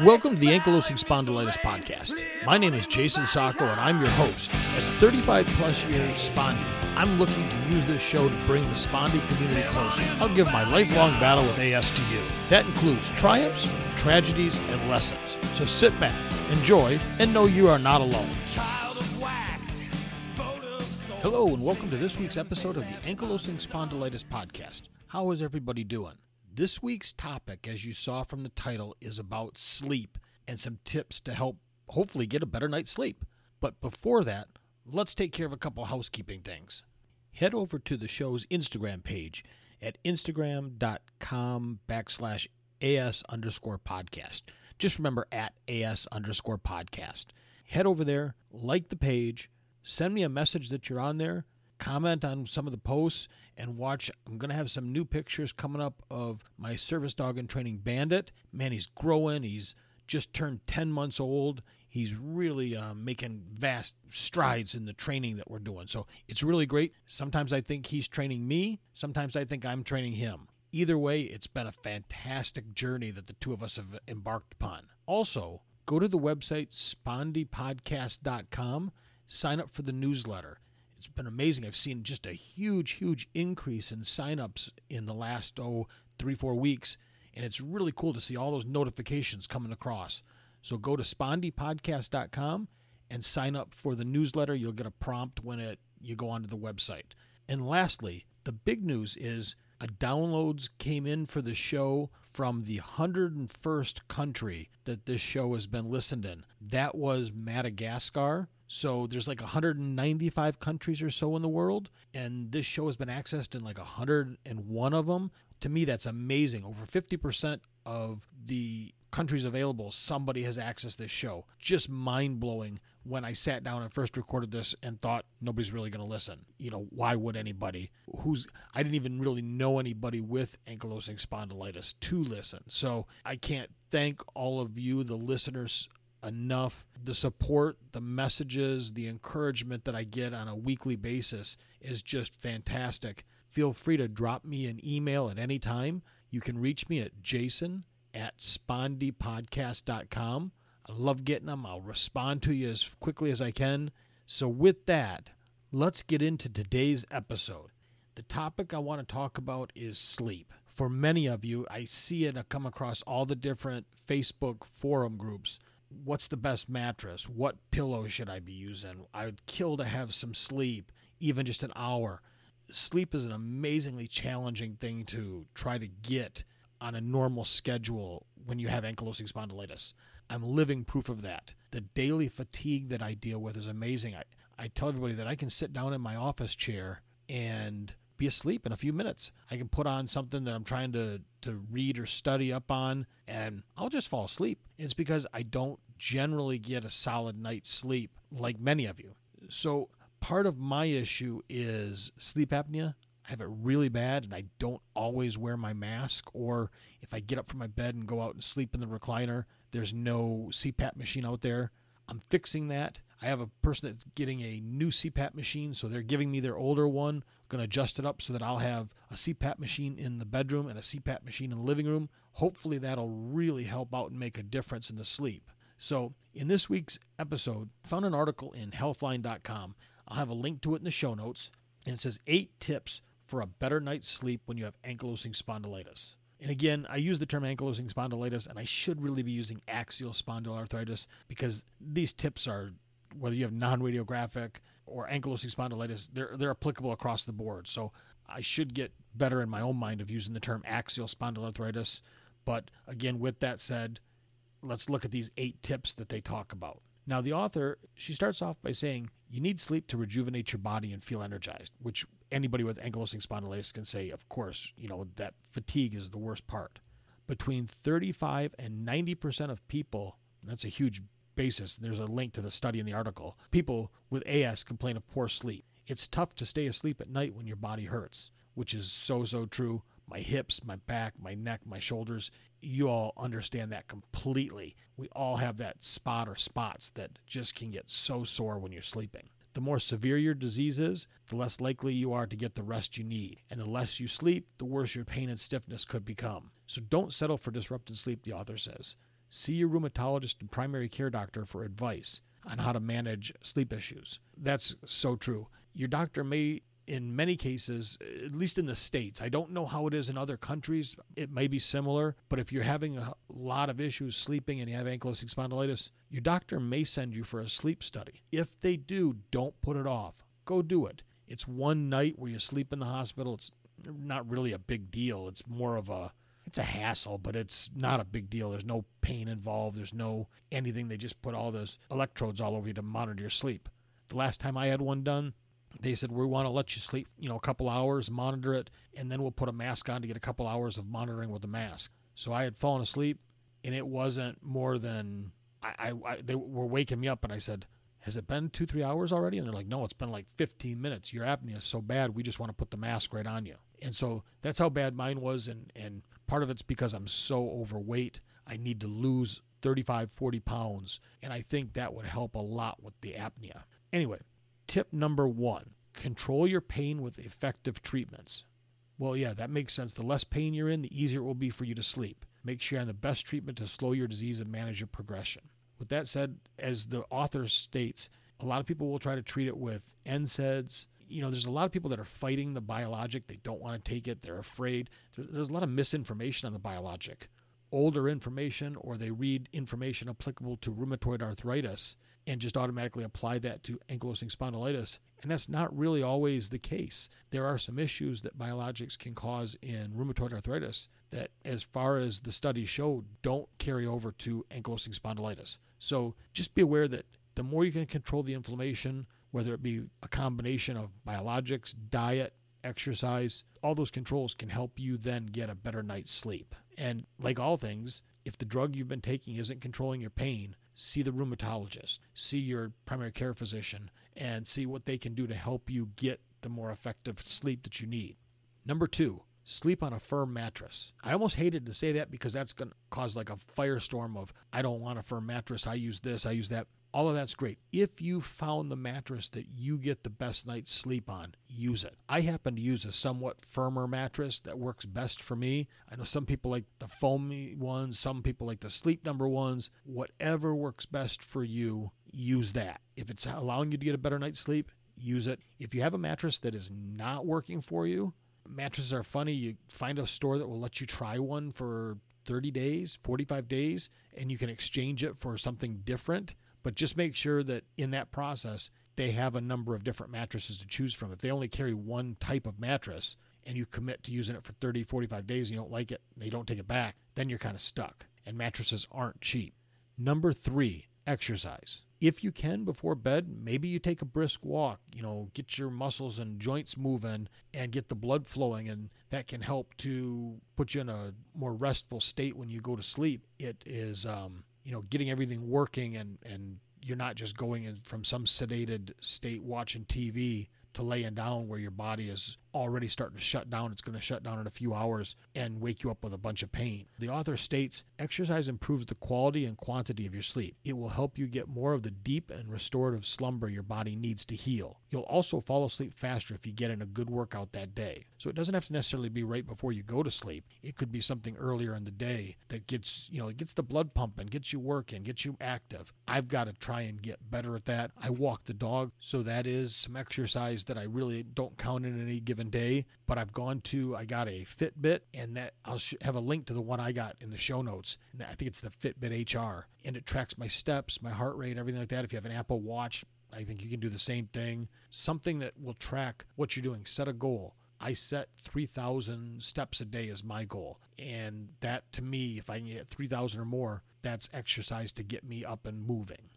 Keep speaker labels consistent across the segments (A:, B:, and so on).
A: Welcome to the Ankylosing Spondylitis Podcast. My name is Jason Sacco, and I'm your host. As a 35 plus year spondy, I'm looking to use this show to bring the spondy community closer. I'll give my lifelong battle with AS to you. That includes triumphs, tragedies, and lessons. So sit back, enjoy, and know you are not alone. Hello, and welcome to this week's episode of the Ankylosing Spondylitis Podcast. How is everybody doing? This week's topic, as you saw from the title, is about sleep and some tips to help hopefully get a better night's sleep. But before that, let's take care of a couple housekeeping things. Head over to the show's Instagram page at instagram.com backslash AS underscore podcast. Just remember at AS underscore podcast. Head over there, like the page, send me a message that you're on there, comment on some of the posts, and watch. I'm going to have some new pictures coming up of my service dog in training, Bandit. Man, he's growing. He's just turned 10 months old. He's really uh, making vast strides in the training that we're doing. So it's really great. Sometimes I think he's training me, sometimes I think I'm training him. Either way, it's been a fantastic journey that the two of us have embarked upon. Also, go to the website spondypodcast.com, sign up for the newsletter it's been amazing. I've seen just a huge, huge increase in signups in the last oh three, four weeks, and it's really cool to see all those notifications coming across. So go to spondypodcast.com and sign up for the newsletter. You'll get a prompt when it you go onto the website. And lastly, the big news is a downloads came in for the show from the 101st country that this show has been listened in. That was Madagascar. So there's like 195 countries or so in the world, and this show has been accessed in like 101 of them. To me, that's amazing. Over 50% of the countries available, somebody has accessed this show. Just mind blowing when I sat down and first recorded this and thought nobody's really going to listen. You know, why would anybody who's, I didn't even really know anybody with ankylosing spondylitis to listen. So I can't thank all of you, the listeners enough. The support, the messages, the encouragement that I get on a weekly basis is just fantastic. Feel free to drop me an email at any time. You can reach me at jason at spondypodcast.com. I love getting them. I'll respond to you as quickly as I can. So, with that, let's get into today's episode. The topic I want to talk about is sleep. For many of you, I see it I come across all the different Facebook forum groups what's the best mattress? What pillow should I be using? I would kill to have some sleep, even just an hour. Sleep is an amazingly challenging thing to try to get on a normal schedule when you have ankylosing spondylitis. I'm living proof of that. The daily fatigue that I deal with is amazing. I, I tell everybody that I can sit down in my office chair and be asleep in a few minutes. I can put on something that I'm trying to, to read or study up on, and I'll just fall asleep. It's because I don't generally get a solid night's sleep like many of you. So, part of my issue is sleep apnea. I have it really bad, and I don't always wear my mask. Or if I get up from my bed and go out and sleep in the recliner, there's no CPAP machine out there. I'm fixing that. I have a person that's getting a new CPAP machine, so they're giving me their older one. I'm going to adjust it up so that I'll have a CPAP machine in the bedroom and a CPAP machine in the living room. Hopefully, that'll really help out and make a difference in the sleep. So, in this week's episode, found an article in healthline.com. I'll have a link to it in the show notes, and it says eight tips for a better night's sleep when you have ankylosing spondylitis. And again, I use the term ankylosing spondylitis, and I should really be using axial spondyloarthritis because these tips are, whether you have non radiographic or ankylosing spondylitis, they're, they're applicable across the board. So I should get better in my own mind of using the term axial spondyloarthritis. But again, with that said, let's look at these eight tips that they talk about. Now, the author, she starts off by saying, you need sleep to rejuvenate your body and feel energized, which anybody with ankylosing spondylitis can say, of course, you know, that fatigue is the worst part. Between 35 and 90% of people, that's a huge basis. There's a link to the study in the article. People with AS complain of poor sleep. It's tough to stay asleep at night when your body hurts, which is so, so true. My hips, my back, my neck, my shoulders, you all understand that completely. We all have that spot or spots that just can get so sore when you're sleeping. The more severe your disease is, the less likely you are to get the rest you need. And the less you sleep, the worse your pain and stiffness could become. So don't settle for disrupted sleep, the author says. See your rheumatologist and primary care doctor for advice on how to manage sleep issues. That's so true. Your doctor may in many cases, at least in the States, I don't know how it is in other countries. It may be similar, but if you're having a lot of issues sleeping and you have ankylosing spondylitis, your doctor may send you for a sleep study. If they do, don't put it off. Go do it. It's one night where you sleep in the hospital. It's not really a big deal. It's more of a it's a hassle, but it's not a big deal. There's no pain involved. There's no anything. They just put all those electrodes all over you to monitor your sleep. The last time I had one done, they said we want to let you sleep, you know, a couple hours, monitor it, and then we'll put a mask on to get a couple hours of monitoring with the mask. So I had fallen asleep, and it wasn't more than I, I, I they were waking me up, and I said, "Has it been two, three hours already?" And they're like, "No, it's been like 15 minutes. Your apnea is so bad, we just want to put the mask right on you." And so that's how bad mine was, and and part of it's because I'm so overweight. I need to lose 35, 40 pounds, and I think that would help a lot with the apnea. Anyway, Tip number one control your pain with effective treatments. Well, yeah, that makes sense. The less pain you're in, the easier it will be for you to sleep. Make sure you're on the best treatment to slow your disease and manage your progression. With that said, as the author states, a lot of people will try to treat it with NSAIDs. You know, there's a lot of people that are fighting the biologic. They don't want to take it. They're afraid. There's a lot of misinformation on the biologic. Older information, or they read information applicable to rheumatoid arthritis and just automatically apply that to ankylosing spondylitis. And that's not really always the case. There are some issues that biologics can cause in rheumatoid arthritis that, as far as the studies show, don't carry over to ankylosing spondylitis. So just be aware that the more you can control the inflammation, whether it be a combination of biologics, diet, exercise, all those controls can help you then get a better night's sleep. And like all things, if the drug you've been taking isn't controlling your pain, see the rheumatologist, see your primary care physician, and see what they can do to help you get the more effective sleep that you need. Number two, sleep on a firm mattress. I almost hated to say that because that's going to cause like a firestorm of, I don't want a firm mattress. I use this, I use that. All of that's great. If you found the mattress that you get the best night's sleep on, use it. I happen to use a somewhat firmer mattress that works best for me. I know some people like the foamy ones, some people like the sleep number ones. Whatever works best for you, use that. If it's allowing you to get a better night's sleep, use it. If you have a mattress that is not working for you, mattresses are funny. You find a store that will let you try one for 30 days, 45 days, and you can exchange it for something different but just make sure that in that process, they have a number of different mattresses to choose from. If they only carry one type of mattress and you commit to using it for 30, 45 days and you don't like it, they don't take it back, then you're kind of stuck. And mattresses aren't cheap. Number three, exercise. If you can before bed, maybe you take a brisk walk, you know, get your muscles and joints moving and get the blood flowing, and that can help to put you in a more restful state when you go to sleep. It is um, you know, getting everything working and, and you're not just going in from some sedated state watching TV to laying down where your body is already starting to shut down. It's going to shut down in a few hours and wake you up with a bunch of pain. The author states exercise improves the quality and quantity of your sleep. It will help you get more of the deep and restorative slumber your body needs to heal. You'll also fall asleep faster if you get in a good workout that day. So it doesn't have to necessarily be right before you go to sleep. It could be something earlier in the day that gets, you know, it gets the blood pumping, gets you working, gets you active. I've got to try and get better at that. I walk the dog, so that is some exercise that I really don't count in any given day, but I've gone to, I got a Fitbit, and that I'll sh- have a link to the one I got in the show notes. And I think it's the Fitbit HR, and it tracks my steps, my heart rate, everything like that. If you have an Apple Watch, I think you can do the same thing. Something that will track what you're doing. Set a goal. I set 3,000 steps a day as my goal. And that to me, if I can get 3,000 or more, that's exercise to get me up and moving.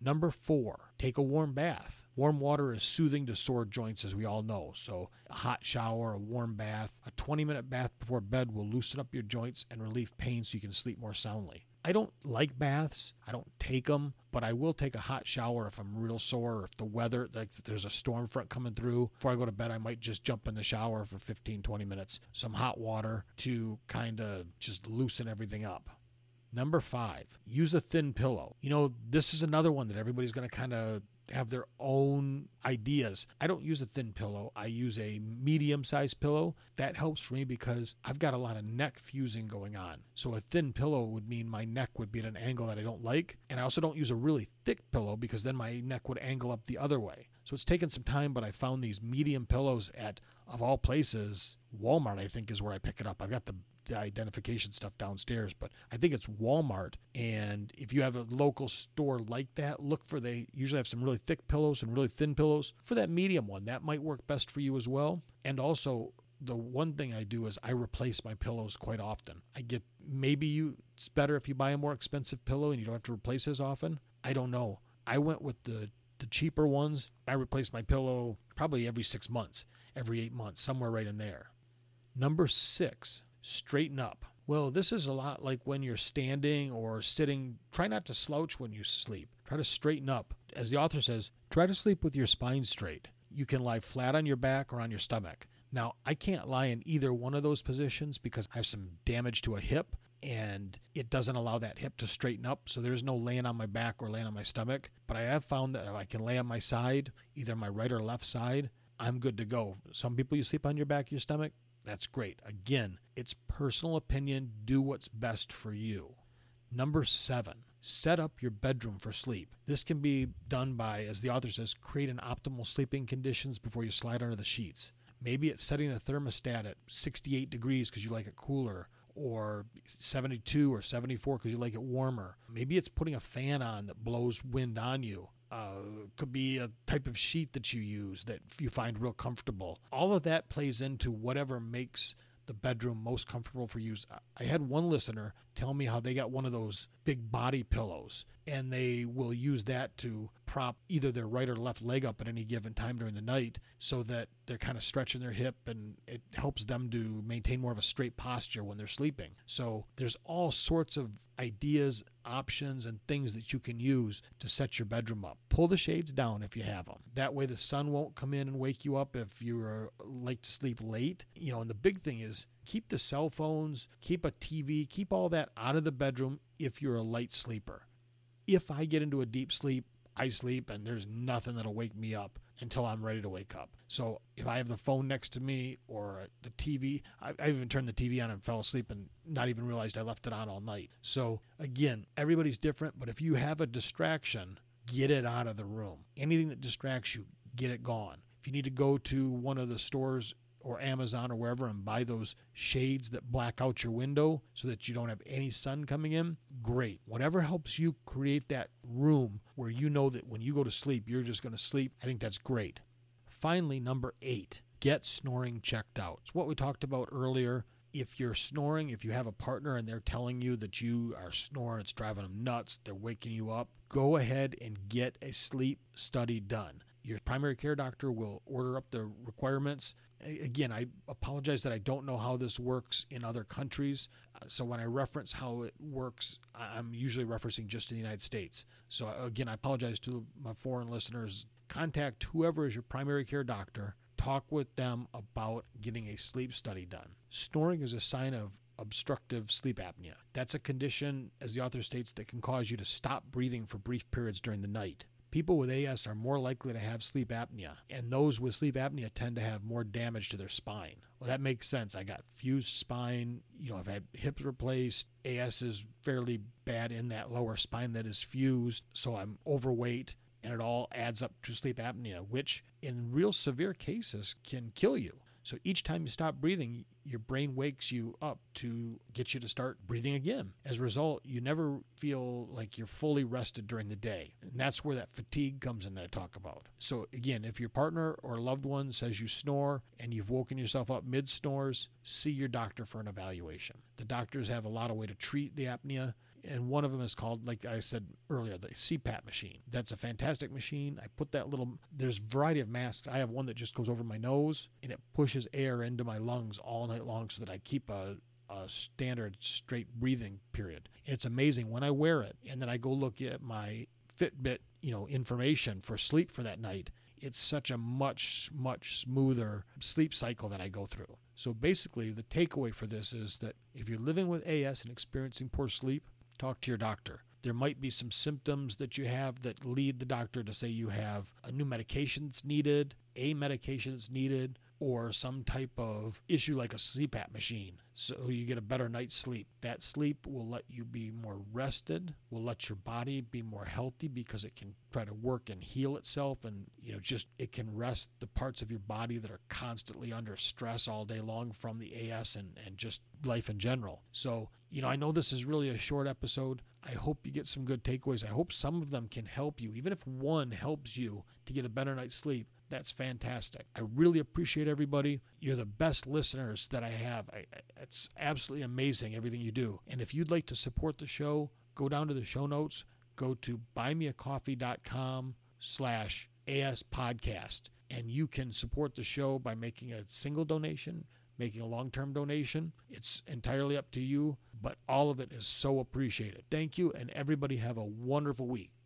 A: Number four, take a warm bath. Warm water is soothing to sore joints, as we all know. So, a hot shower, a warm bath, a 20 minute bath before bed will loosen up your joints and relieve pain so you can sleep more soundly. I don't like baths. I don't take them, but I will take a hot shower if I'm real sore or if the weather, like there's a storm front coming through. Before I go to bed, I might just jump in the shower for 15, 20 minutes, some hot water to kind of just loosen everything up. Number five, use a thin pillow. You know, this is another one that everybody's going to kind of have their own ideas. I don't use a thin pillow. I use a medium sized pillow. That helps for me because I've got a lot of neck fusing going on. So a thin pillow would mean my neck would be at an angle that I don't like. And I also don't use a really thick pillow because then my neck would angle up the other way. So it's taken some time, but I found these medium pillows at, of all places, Walmart, I think, is where I pick it up. I've got the identification stuff downstairs, but I think it's Walmart. And if you have a local store like that, look for they usually have some really thick pillows and really thin pillows. For that medium one, that might work best for you as well. And also, the one thing I do is I replace my pillows quite often. I get maybe you it's better if you buy a more expensive pillow and you don't have to replace as often. I don't know. I went with the the cheaper ones. I replace my pillow probably every 6 months, every 8 months, somewhere right in there. Number 6, straighten up. Well, this is a lot like when you're standing or sitting. Try not to slouch when you sleep. Try to straighten up. As the author says, try to sleep with your spine straight. You can lie flat on your back or on your stomach. Now, I can't lie in either one of those positions because I have some damage to a hip and it doesn't allow that hip to straighten up. So there's no laying on my back or laying on my stomach. But I have found that if I can lay on my side, either my right or left side, I'm good to go. Some people you sleep on your back, your stomach, that's great. Again, it's personal opinion. Do what's best for you. Number seven, set up your bedroom for sleep. This can be done by, as the author says, create an optimal sleeping conditions before you slide under the sheets. Maybe it's setting the thermostat at 68 degrees because you like it cooler, or 72 or 74 because you like it warmer. Maybe it's putting a fan on that blows wind on you. Uh, could be a type of sheet that you use that you find real comfortable. All of that plays into whatever makes the bedroom most comfortable for you. I had one listener tell me how they got one of those big body pillows and they will use that to prop either their right or left leg up at any given time during the night so that they're kind of stretching their hip and it helps them to maintain more of a straight posture when they're sleeping. So there's all sorts of ideas, options, and things that you can use to set your bedroom up. Pull the shades down if you have them. That way the sun won't come in and wake you up if you are like to sleep late. You know, and the big thing is keep the cell phones, keep a TV, keep all that out of the bedroom if you're a light sleeper. If I get into a deep sleep, I sleep and there's nothing that'll wake me up until I'm ready to wake up. So if I have the phone next to me or the TV, I, I even turned the TV on and fell asleep and not even realized I left it on all night. So again, everybody's different, but if you have a distraction, get it out of the room. Anything that distracts you, get it gone. If you need to go to one of the stores or Amazon or wherever and buy those shades that black out your window so that you don't have any sun coming in, great. Whatever helps you create that room where you know that when you go to sleep, you're just going to sleep, I think that's great. Finally, number eight, get snoring checked out. It's what we talked about earlier. If you're snoring, if you have a partner and they're telling you that you are snoring, it's driving them nuts, they're waking you up, go ahead and get a sleep study done. Your primary care doctor will order up the requirements again, I apologize that I don't know how this works in other countries. Uh, so when I reference how it works, I'm usually referencing just in the United States. So uh, again, I apologize to my foreign listeners. Contact whoever is your primary care doctor. Talk with them about getting a sleep study done. Snoring is a sign of obstructive sleep apnea. That's a condition, as the author states, that can cause you to stop breathing for brief periods during the night people with AS are more likely to have sleep apnea, and those with sleep apnea tend to have more damage to their spine. Well, that makes sense. I got fused spine, you know, I've had hips replaced. AS is fairly bad in that lower spine that is fused, so I'm overweight, and it all adds up to sleep apnea, which in real severe cases can kill you. So each time you stop breathing, your brain wakes you up to get you to start breathing again. As a result, you never feel like you're fully rested during the day. And that's where that fatigue comes in that I talk about. So again, if your partner or loved one says you snore and you've woken yourself up mid snores, see your doctor for an evaluation. The doctors have a lot of way to treat the apnea and one of them is called, like I said earlier, the CPAP machine. That's a fantastic machine. I put that little. There's variety of masks. I have one that just goes over my nose and it pushes air into my lungs all night long, so that I keep a a standard straight breathing period. And It's amazing when I wear it and then I go look at my Fitbit, you know, information for sleep for that night. It's such a much much smoother sleep cycle that I go through. So basically, the takeaway for this is that if you're living with AS and experiencing poor sleep, talk to your doctor. There might be some symptoms that you have that lead the doctor to say you have a new medication that's needed, a medication that's needed, or some type of issue like a CPAP machine. So you get a better night's sleep. That sleep will let you be more rested, will let your body be more healthy because it can try to work and heal itself and you know just it can rest the parts of your body that are constantly under stress all day long from the AS and, and just life in general. So, you know, I know this is really a short episode. I hope you get some good takeaways. I hope some of them can help you. Even if one helps you to get a better night's sleep, that's fantastic. I really appreciate everybody. You're the best listeners that I have. I, it's absolutely amazing everything you do. And if you'd like to support the show, go down to the show notes, go to buymeacoffee.com slash AS podcast, and you can support the show by making a single donation, making a long-term donation. It's entirely up to you, but all of it is so appreciated. Thank you, and everybody have a wonderful week.